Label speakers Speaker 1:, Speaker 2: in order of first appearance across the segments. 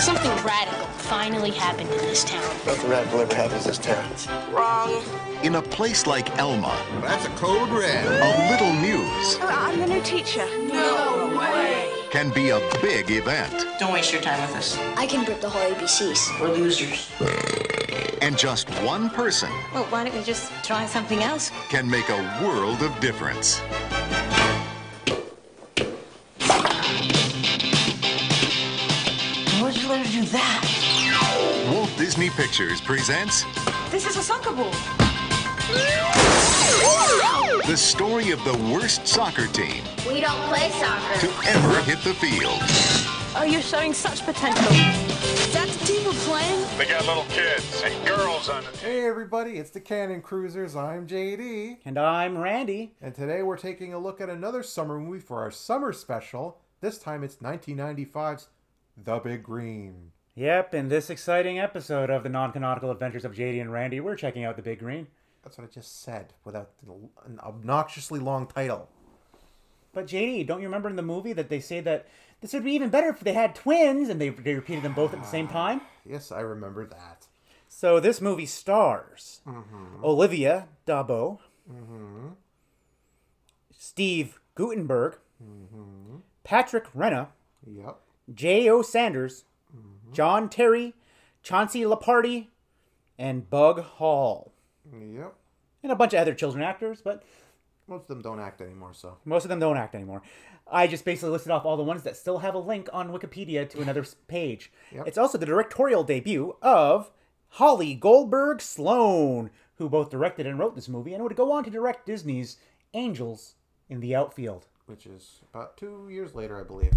Speaker 1: Something radical finally happened in this town.
Speaker 2: Nothing radical ever happens in this town.
Speaker 1: Wrong.
Speaker 3: In a place like Elma,
Speaker 2: That's a code red.
Speaker 3: a little news
Speaker 4: I'm the new teacher.
Speaker 1: No way.
Speaker 3: can be a big event.
Speaker 5: Don't waste your time with us.
Speaker 6: I can rip the whole ABCs.
Speaker 5: We're losers.
Speaker 3: And just one person
Speaker 7: Well, why don't we just try something else?
Speaker 3: can make a world of difference. Walt Pictures presents
Speaker 4: This is a soccer ball.
Speaker 3: the story of the worst soccer team
Speaker 6: We don't play soccer.
Speaker 3: to ever hit the field.
Speaker 4: Oh, you're showing such potential. That's the team we're playing.
Speaker 8: They got little kids and girls on it.
Speaker 9: Hey everybody, it's the Cannon Cruisers. I'm JD,
Speaker 10: And I'm Randy.
Speaker 9: and today we're taking a look at another summer movie for our summer special. This time it's 1995's The Big Green.
Speaker 10: Yep, in this exciting episode of the non canonical adventures of JD and Randy, we're checking out the Big Green.
Speaker 9: That's what I just said without an obnoxiously long title.
Speaker 10: But JD, don't you remember in the movie that they say that this would be even better if they had twins and they, they repeated them both at the same ah, time?
Speaker 9: Yes, I remember that.
Speaker 10: So this movie stars mm-hmm. Olivia d'Abo, mm-hmm. Steve Guttenberg, mm-hmm. Patrick Renna,
Speaker 9: Yep.
Speaker 10: Jay O. Sanders, John Terry, Chauncey Leopardi, and Bug Hall.
Speaker 9: Yep.
Speaker 10: And a bunch of other children actors, but
Speaker 9: Most of them don't act anymore, so.
Speaker 10: Most of them don't act anymore. I just basically listed off all the ones that still have a link on Wikipedia to another page.
Speaker 9: Yep.
Speaker 10: It's also the directorial debut of Holly Goldberg Sloan, who both directed and wrote this movie and would go on to direct Disney's Angels in the Outfield.
Speaker 9: which is about two years later, I believe.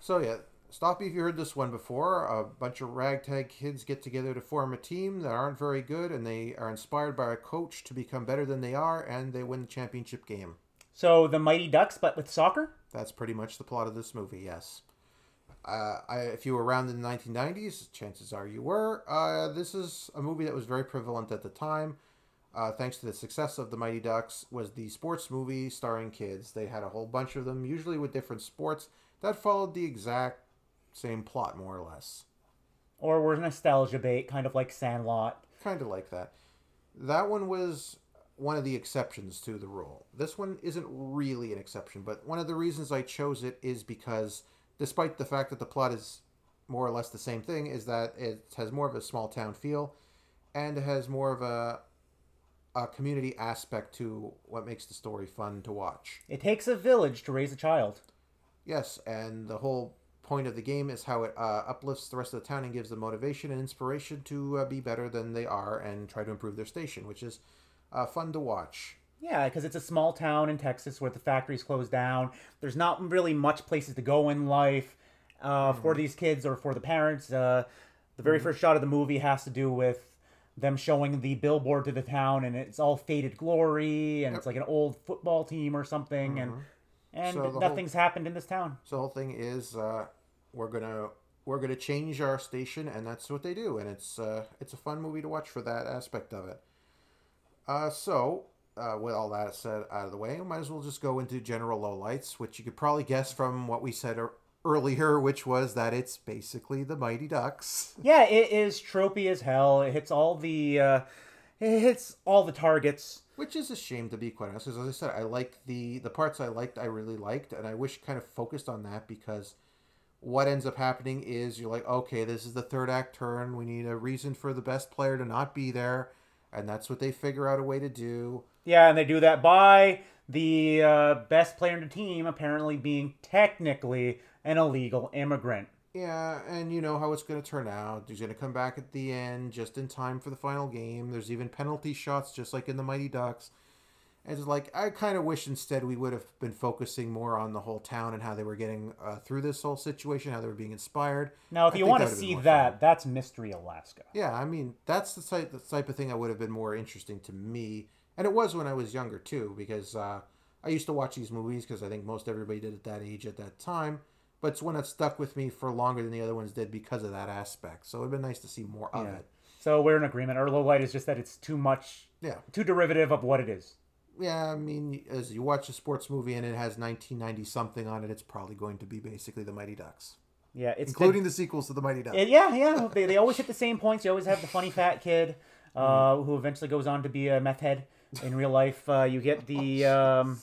Speaker 9: So yeah, stop me if you heard this one before. A bunch of ragtag kids get together to form a team that aren't very good, and they are inspired by a coach to become better than they are, and they win the championship game.
Speaker 10: So the Mighty Ducks, but with soccer?
Speaker 9: That's pretty much the plot of this movie. Yes. Uh, I, if you were around in the 1990s, chances are you were. Uh, this is a movie that was very prevalent at the time. Uh, thanks to the success of the Mighty Ducks, was the sports movie starring kids. They had a whole bunch of them, usually with different sports, that followed the exact same plot, more or less.
Speaker 10: Or were nostalgia bait, kind of like Sandlot?
Speaker 9: Kind of like that. That one was one of the exceptions to the rule. This one isn't really an exception, but one of the reasons I chose it is because, despite the fact that the plot is more or less the same thing, is that it has more of a small town feel, and it has more of a a community aspect to what makes the story fun to watch.
Speaker 10: It takes a village to raise a child.
Speaker 9: Yes, and the whole point of the game is how it uh, uplifts the rest of the town and gives them motivation and inspiration to uh, be better than they are and try to improve their station, which is uh, fun to watch.
Speaker 10: Yeah, because it's a small town in Texas where the factories closed down. There's not really much places to go in life uh, for these kids or for the parents. Uh, the very first shot of the movie has to do with them showing the billboard to the town, and it's all faded glory, and it's like an old football team or something, and and
Speaker 9: So the whole-
Speaker 10: nothing's happened in this town.
Speaker 9: So the whole thing is uh, we're gonna we're gonna change our station, and that's what they do, and it's uh, it's a fun movie to watch for that aspect of it. Uh, so uh, with all that said out of the way, we might as well just go into general lowlights, which you could probably guess from what we said ear- earlier, which was that it's basically the Mighty Ducks.
Speaker 10: Yeah, it is tropey as hell. It hits all the uh, it hits all the targets.
Speaker 9: Which is a shame to be quite honest, because as I said, I liked the the parts I liked, I really liked, and I wish kind of focused on that because what ends up happening is you're like, okay, this is the third act turn. We need a reason for the best player to not be there, and that's what they figure out a way to do.
Speaker 10: Yeah, and they do that by the uh, best player in the team apparently being technically an illegal immigrant.
Speaker 9: Yeah, and you know how it's going to turn out. He's going to come back at the end just in time for the final game. There's even penalty shots, just like in the Mighty Ducks. And it's like, I kind of wish instead we would have been focusing more on the whole town and how they were getting uh, through this whole situation, how they were being inspired.
Speaker 10: Now, if
Speaker 9: I
Speaker 10: you want to
Speaker 9: that would've been
Speaker 10: see that,
Speaker 9: fun.
Speaker 10: that's Mystery Alaska.
Speaker 9: Yeah, I mean, that's the type, the type of thing that would have been more interesting to me. And it was when I was younger, too, because uh, I used to watch these movies because I think most everybody did at that age at that time. But it's one that stuck with me for longer than the other ones did because of that aspect. So it would have been nice to see more of it.
Speaker 10: So we're in agreement. Our low light is just that it's too much,
Speaker 9: Yeah.
Speaker 10: too derivative of what it is.
Speaker 9: Yeah, I mean, as you watch a sports movie and it has 1990 something on it, it's probably going to be basically the Mighty Ducks.
Speaker 10: Yeah, it's
Speaker 9: including
Speaker 10: the,
Speaker 9: the sequels to the Mighty Ducks.
Speaker 10: yeah, yeah. They, they always hit the same points. You always have the funny fat kid uh,
Speaker 9: Mm-hmm.
Speaker 10: who eventually goes on to be a meth head in real life. Uh, you get the um,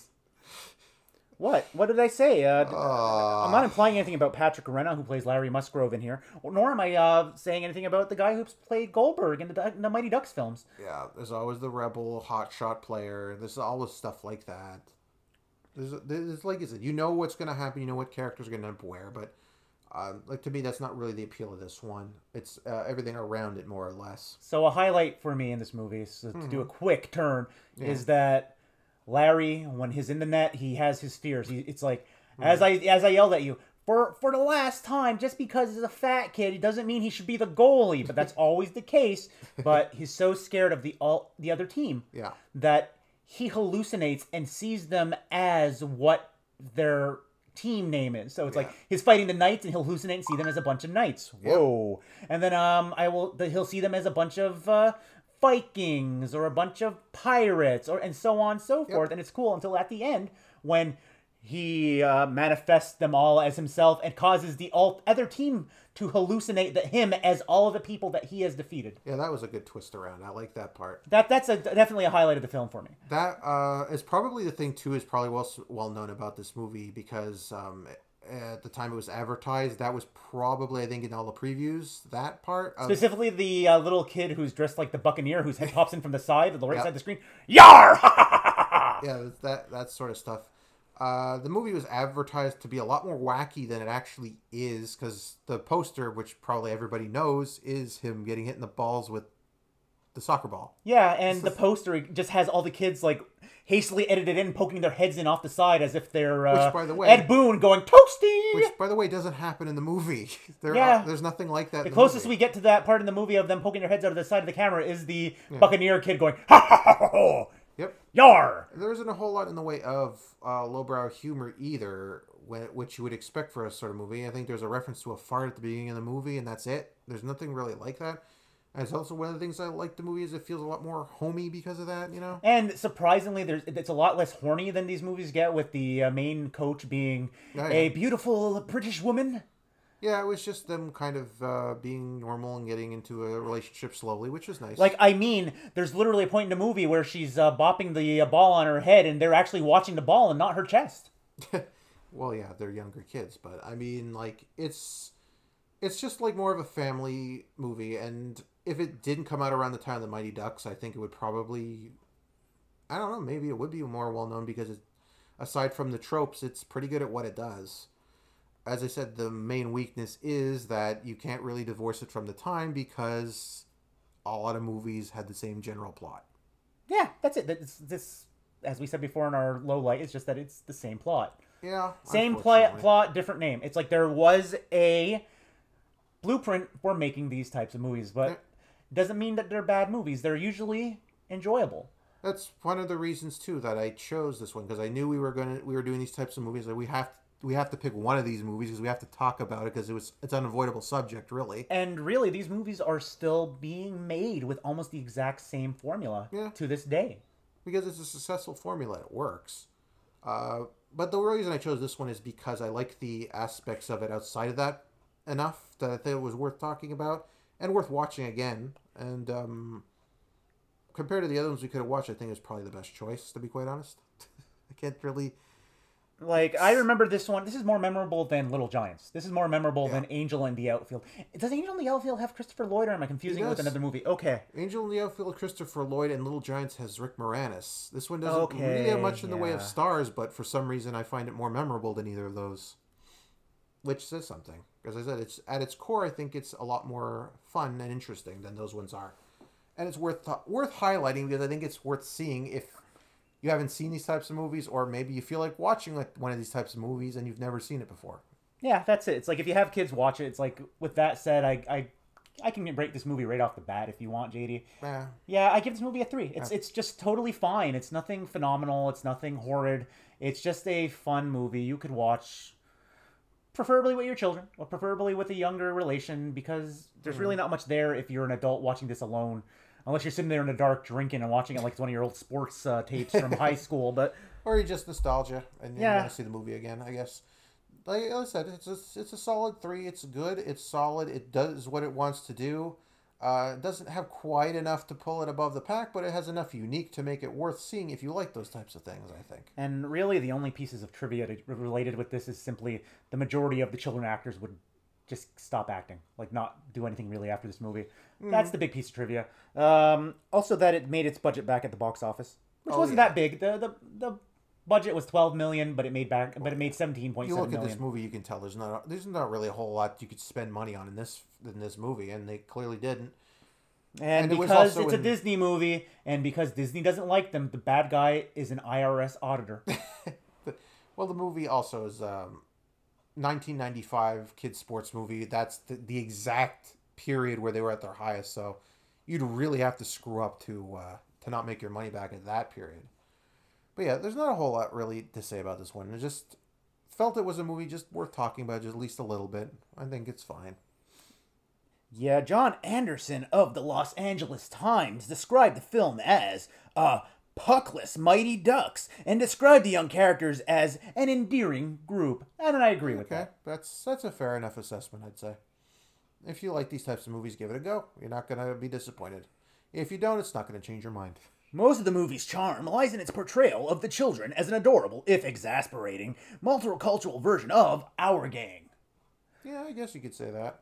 Speaker 10: what? What did I say? Uh, I'm not implying anything about Patrick Renna, who plays Larry Musgrove in here, nor am I uh, saying anything about the guy who's played Goldberg in the, Duck- the Mighty Ducks films.
Speaker 9: Yeah, there's always the rebel hotshot player. There's always stuff like that. There's, there's like I said, you know what's going to happen. You know what characters are going to end up where, but um, like to me, that's not really the appeal of this one. It's uh, everything around it, more or less.
Speaker 10: So a highlight for me in this movie, so to
Speaker 9: Mm-hmm.
Speaker 10: do a quick turn, is that Larry, when he's in the net, he has his fears. He, it's like as I as I yelled at you for for the last time, just because he's a fat kid, it doesn't mean he should be the goalie. But that's always the case. But he's so scared of the all the other team
Speaker 9: Yeah,
Speaker 10: that he hallucinates and sees them as what their team name is. So it's like he's fighting the knights and he'll hallucinate and see them as a bunch of knights. Whoa. And then um I will he'll see them as a bunch of uh Vikings or a bunch of pirates or and so on and so forth and it's cool until at the end when he uh, manifests them all as himself and causes the all other team to hallucinate that him as all of the people that he has defeated.
Speaker 9: yeah, that was a good twist around. I like that part.
Speaker 10: That that's a definitely a highlight of the film for me.
Speaker 9: That uh, is probably the thing too. Is probably well well known about this movie because um, at the time it was advertised, that was probably I think in all the previews that part. Of,
Speaker 10: Specifically, the uh, little kid who's dressed like the Buccaneer, whose head pops in from the side, the right
Speaker 9: Yeah.
Speaker 10: side of the screen. Yar!
Speaker 9: yeah, that that sort of stuff. Uh, the movie was advertised to be a lot more wacky than it actually is because the poster, which probably everybody knows, is him getting hit in the balls with the soccer ball.
Speaker 10: yeah, and the poster just has all the kids like hastily edited in, poking their heads in off the side as if they're uh,
Speaker 9: Which, by the way-
Speaker 10: Ed Boon going toasty.
Speaker 9: Which, by the way, doesn't happen in the movie. There,
Speaker 10: Yeah.
Speaker 9: are, there's nothing like that.
Speaker 10: the closest we get to that part in the movie of them poking their heads out of the side of the camera is the Buccaneer kid going ha ha ha ha, ha
Speaker 9: Yep.
Speaker 10: yar.
Speaker 9: There isn't a whole lot in the way of uh, lowbrow humor either, which you would expect for a sort of movie. I think there's a reference to a fart at the beginning of the movie, and that's it. There's nothing really like that. It's also one of the things I like the movie is it feels a lot more homey because of that. You know.
Speaker 10: And surprisingly, there's it's a lot less horny than these movies get, with the uh, main coach being
Speaker 9: Yeah,
Speaker 10: a beautiful British woman.
Speaker 9: Yeah, it was just them kind of uh, being normal and getting into a relationship slowly, which was nice.
Speaker 10: Like, I mean, there's literally a point in the movie where she's uh, bopping the uh, ball on her head, and they're actually watching the ball and not her chest.
Speaker 9: well, yeah, they're younger kids, but I mean, like it's it's just like more of a family movie. And if it didn't come out around the time of the Mighty Ducks, I think it would probably, I don't know, maybe it would be more well known because it, aside from the tropes, it's pretty good at what it does. As I said, the main weakness is that you can't really divorce it from the time because a lot of movies had the same general plot.
Speaker 10: Yeah, that's it. This, this as we said before in our low light, it's just that it's the same plot.
Speaker 9: Yeah,
Speaker 10: Same
Speaker 9: unfortunately.
Speaker 10: plot, different name. It's like there was a blueprint for making these types of movies, but doesn't mean that they're bad movies. They're usually enjoyable.
Speaker 9: That's one of the reasons too that I chose this one because I knew we were gonna we were doing these types of movies. Like we have we have to pick one of these movies because we have to talk about it because it was it's an unavoidable subject really.
Speaker 10: And really, these movies are still being made with almost the exact same formula
Speaker 9: Yeah.
Speaker 10: to this day.
Speaker 9: because it's a successful formula. It works. Uh, but the reason I chose this one is because I like the aspects of it outside of that enough that I think it was worth talking about and worth watching again. And um, compared to the other ones we could have watched, I think it was probably the best choice, to be quite honest. I can't really.
Speaker 10: Like I remember this one. This is more memorable than Little Giants. This is more memorable than Angel in the Outfield. Does Angel in the Outfield have Christopher Lloyd, or am I confusing it with another movie? Okay.
Speaker 9: Angel in the Outfield, Christopher Lloyd, and Little Giants has Rick Moranis. This one doesn't
Speaker 10: Okay,
Speaker 9: really have much in the way of stars, but for some reason I find it more memorable than either of those. Which says something. As I said, it's at its core, I think it's a lot more fun and interesting than those ones are, and it's worth worth highlighting because I think it's worth seeing if you haven't seen these types of movies, or maybe you feel like watching like one of these types of movies and you've never seen it before.
Speaker 10: Yeah, that's it. It's like if you have kids watch it. It's like with that said, I I I can break this movie right off the bat if you want, JD.
Speaker 9: Yeah,
Speaker 10: Yeah, I give this movie a three. It's it's just totally fine. It's nothing phenomenal. It's nothing horrid. It's just a fun movie you could watch, preferably with your children or preferably with a younger relation because there's really not much there if you're an adult watching this alone. Unless you're sitting there in the dark drinking and watching it like it's one of your old sports uh, tapes from high school, but
Speaker 9: or you just nostalgia and you want to see the movie again. I guess like I said, it's a, it's a solid three. It's good. It's solid. It does what it wants to do. Uh, it doesn't have quite enough to pull it above the pack, but it has enough unique to make it worth seeing if you like those types of things. I think.
Speaker 10: And really, the only pieces of trivia to, related with this is simply the majority of the children actors would just stop acting, like not do anything really after this movie.
Speaker 9: Mm.
Speaker 10: That's the big piece of trivia. Um, also, that it made its budget back at the box office, which
Speaker 9: Oh,
Speaker 10: wasn't
Speaker 9: yeah.
Speaker 10: that big. The, the the budget was twelve million, but it made back, but it made 17.7 million
Speaker 9: You look at this movie, you can tell there's not there's not really a whole lot you could spend money on in this in this movie, and they clearly didn't.
Speaker 10: And,
Speaker 9: And
Speaker 10: because
Speaker 9: also
Speaker 10: it's a Disney movie, and because Disney doesn't like them, the bad guy is an IRS auditor.
Speaker 9: Well, the movie also is um, 1995 kids sports movie. That's the, the exact period where they were at their highest. So you'd really have to screw up to uh, to not make your money back at that period. But yeah, there's not a whole lot really to say about this one. I just felt it was a movie just worth talking about, just at least a little bit. I think it's fine.
Speaker 10: Yeah, John Anderson of the Los Angeles Times described the film as a puckless Mighty Ducks and described the young characters as an endearing group. And I agree with
Speaker 9: Okay,
Speaker 10: that.
Speaker 9: that's that's a fair enough assessment, I'd say. If you like these types of movies, give it a go. You're not gonna be disappointed. If you don't, it's not gonna change your mind.
Speaker 10: Most of the movie's charm lies in its portrayal of the children as an adorable, if exasperating, multicultural version of Our Gang.
Speaker 9: Yeah, I guess you could say that.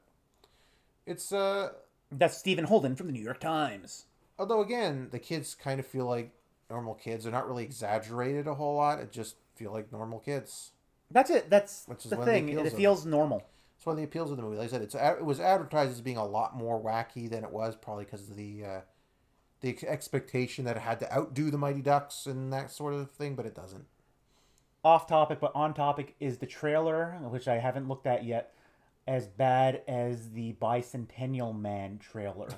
Speaker 9: It's uh
Speaker 10: That's Stephen Holden from the New York Times.
Speaker 9: although again, the kids kind of feel like normal kids. They're not really exaggerated a whole lot. It just feel like normal kids.
Speaker 10: That's it. That's
Speaker 9: Which is
Speaker 10: the
Speaker 9: of the
Speaker 10: thing. It feels normal.
Speaker 9: It's one of the appeals of the movie. Like I said, it's it was advertised as being a lot more wacky than it was, probably because of the uh, the expectation that it had to outdo the Mighty Ducks and that sort of thing, but it doesn't.
Speaker 10: off topic but on topic is the trailer which i haven't looked at yet as bad as the bicentennial man trailer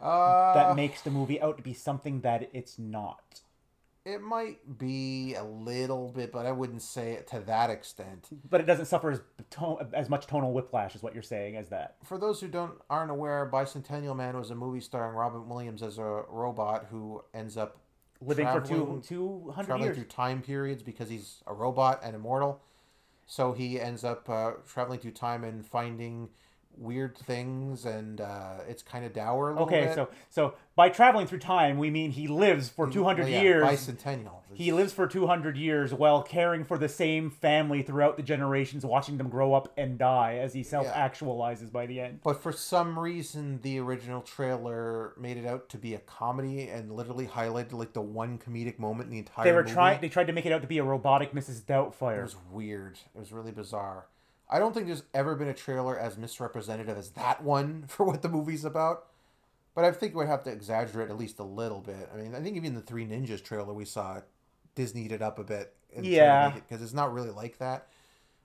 Speaker 9: Uh,
Speaker 10: that makes the movie out to be something that it's not
Speaker 9: It might be a little bit, but I wouldn't say it to that extent.
Speaker 10: but it doesn't suffer as, to- as much tonal whiplash as what you're saying as that
Speaker 9: For those who don't aren't aware, Bicentennial Man was a movie starring Robin Williams as a robot who ends up
Speaker 10: living for two 200
Speaker 9: traveling
Speaker 10: years
Speaker 9: through time periods because he's a robot and immortal. So he ends up uh, traveling through time and finding weird things, and uh, it's kind of dour. A little
Speaker 10: okay
Speaker 9: bit.
Speaker 10: so so by traveling through time we mean he lives for 200
Speaker 9: yeah,
Speaker 10: years
Speaker 9: Bicentennial.
Speaker 10: He lives for 200 years while caring for the same family throughout the generations, watching them grow up and die as he self actualizes by the end.
Speaker 9: But for some reason, the original trailer made it out to be a comedy and literally highlighted like the one comedic moment in the entire.
Speaker 10: They were trying. They tried to make it out to be a robotic Mrs. Doubtfire.
Speaker 9: It was weird. It was really bizarre. I don't think there's ever been a trailer as misrepresentative as that one for what the movie's about. But I think we'd have to exaggerate at least a little bit. I mean, I think even the Three Ninjas trailer we saw, Disneyed it up a bit.
Speaker 10: Yeah.
Speaker 9: Because it's not really like that.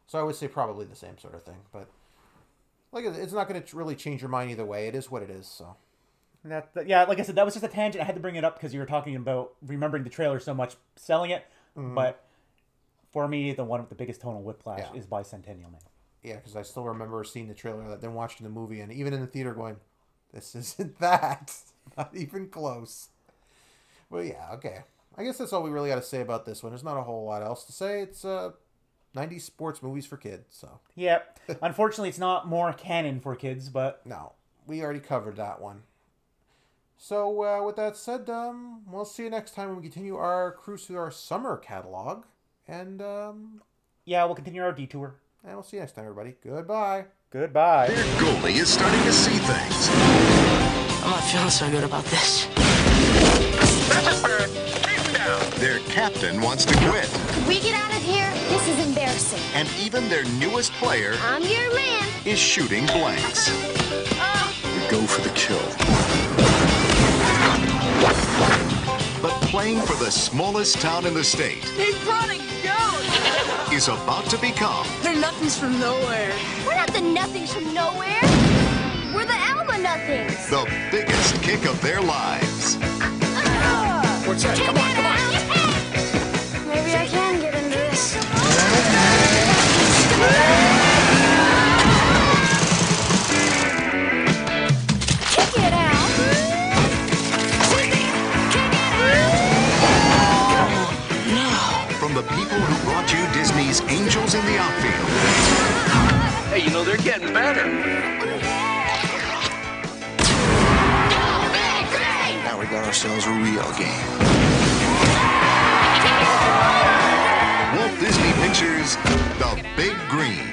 Speaker 9: So I would say probably the same sort of thing. But like, it's not going to really change your mind either way. It is what it is. So
Speaker 10: That, yeah, like I said, that was just a tangent. I had to bring it up because you were talking about remembering the trailer so much, selling it.
Speaker 9: Mhm.
Speaker 10: But for me, the one with the biggest tonal whiplash
Speaker 9: Yeah.
Speaker 10: is Bicentennial Man.
Speaker 9: yeah, because I still remember seeing the trailer, then watching the movie, and even in the theater going, "This isn't that. Not even close." Well, yeah, okay. I guess that's all we really got to say about this one. There's not a whole lot else to say. It's uh, 90s sports movies for kids, so
Speaker 10: Yeah, unfortunately, it's not more canon for kids, but
Speaker 9: no, we already covered that one. So, uh, with that said, um, we'll see you next time when we continue our cruise through our summer catalog, and um,
Speaker 10: yeah, we'll continue our detour.
Speaker 9: and we'll see you next time, everybody. Goodbye.
Speaker 10: Goodbye.
Speaker 3: Their goalie is starting to see things.
Speaker 5: I'm not feeling so good about this.
Speaker 3: Their captain wants to quit.
Speaker 6: Could we get out of here? This is embarrassing.
Speaker 3: And even their newest player
Speaker 6: I'm your man.
Speaker 3: is shooting blanks.
Speaker 2: We Go for the kill.
Speaker 3: But playing for the smallest town in the state
Speaker 4: He brought a goat!
Speaker 3: Is about to become
Speaker 4: They're nothings from nowhere.
Speaker 6: We're not the nothings from nowhere. We're the Elma nothings.
Speaker 3: the biggest kick of their lives.
Speaker 6: What's that? Come on, come on. Maybe I can get into this.
Speaker 3: the people who brought you Disney's Angels in the Outfield.
Speaker 11: Hey, you know, they're getting better.
Speaker 2: Now we got ourselves a real game. Walt Disney Pictures, The Big Green.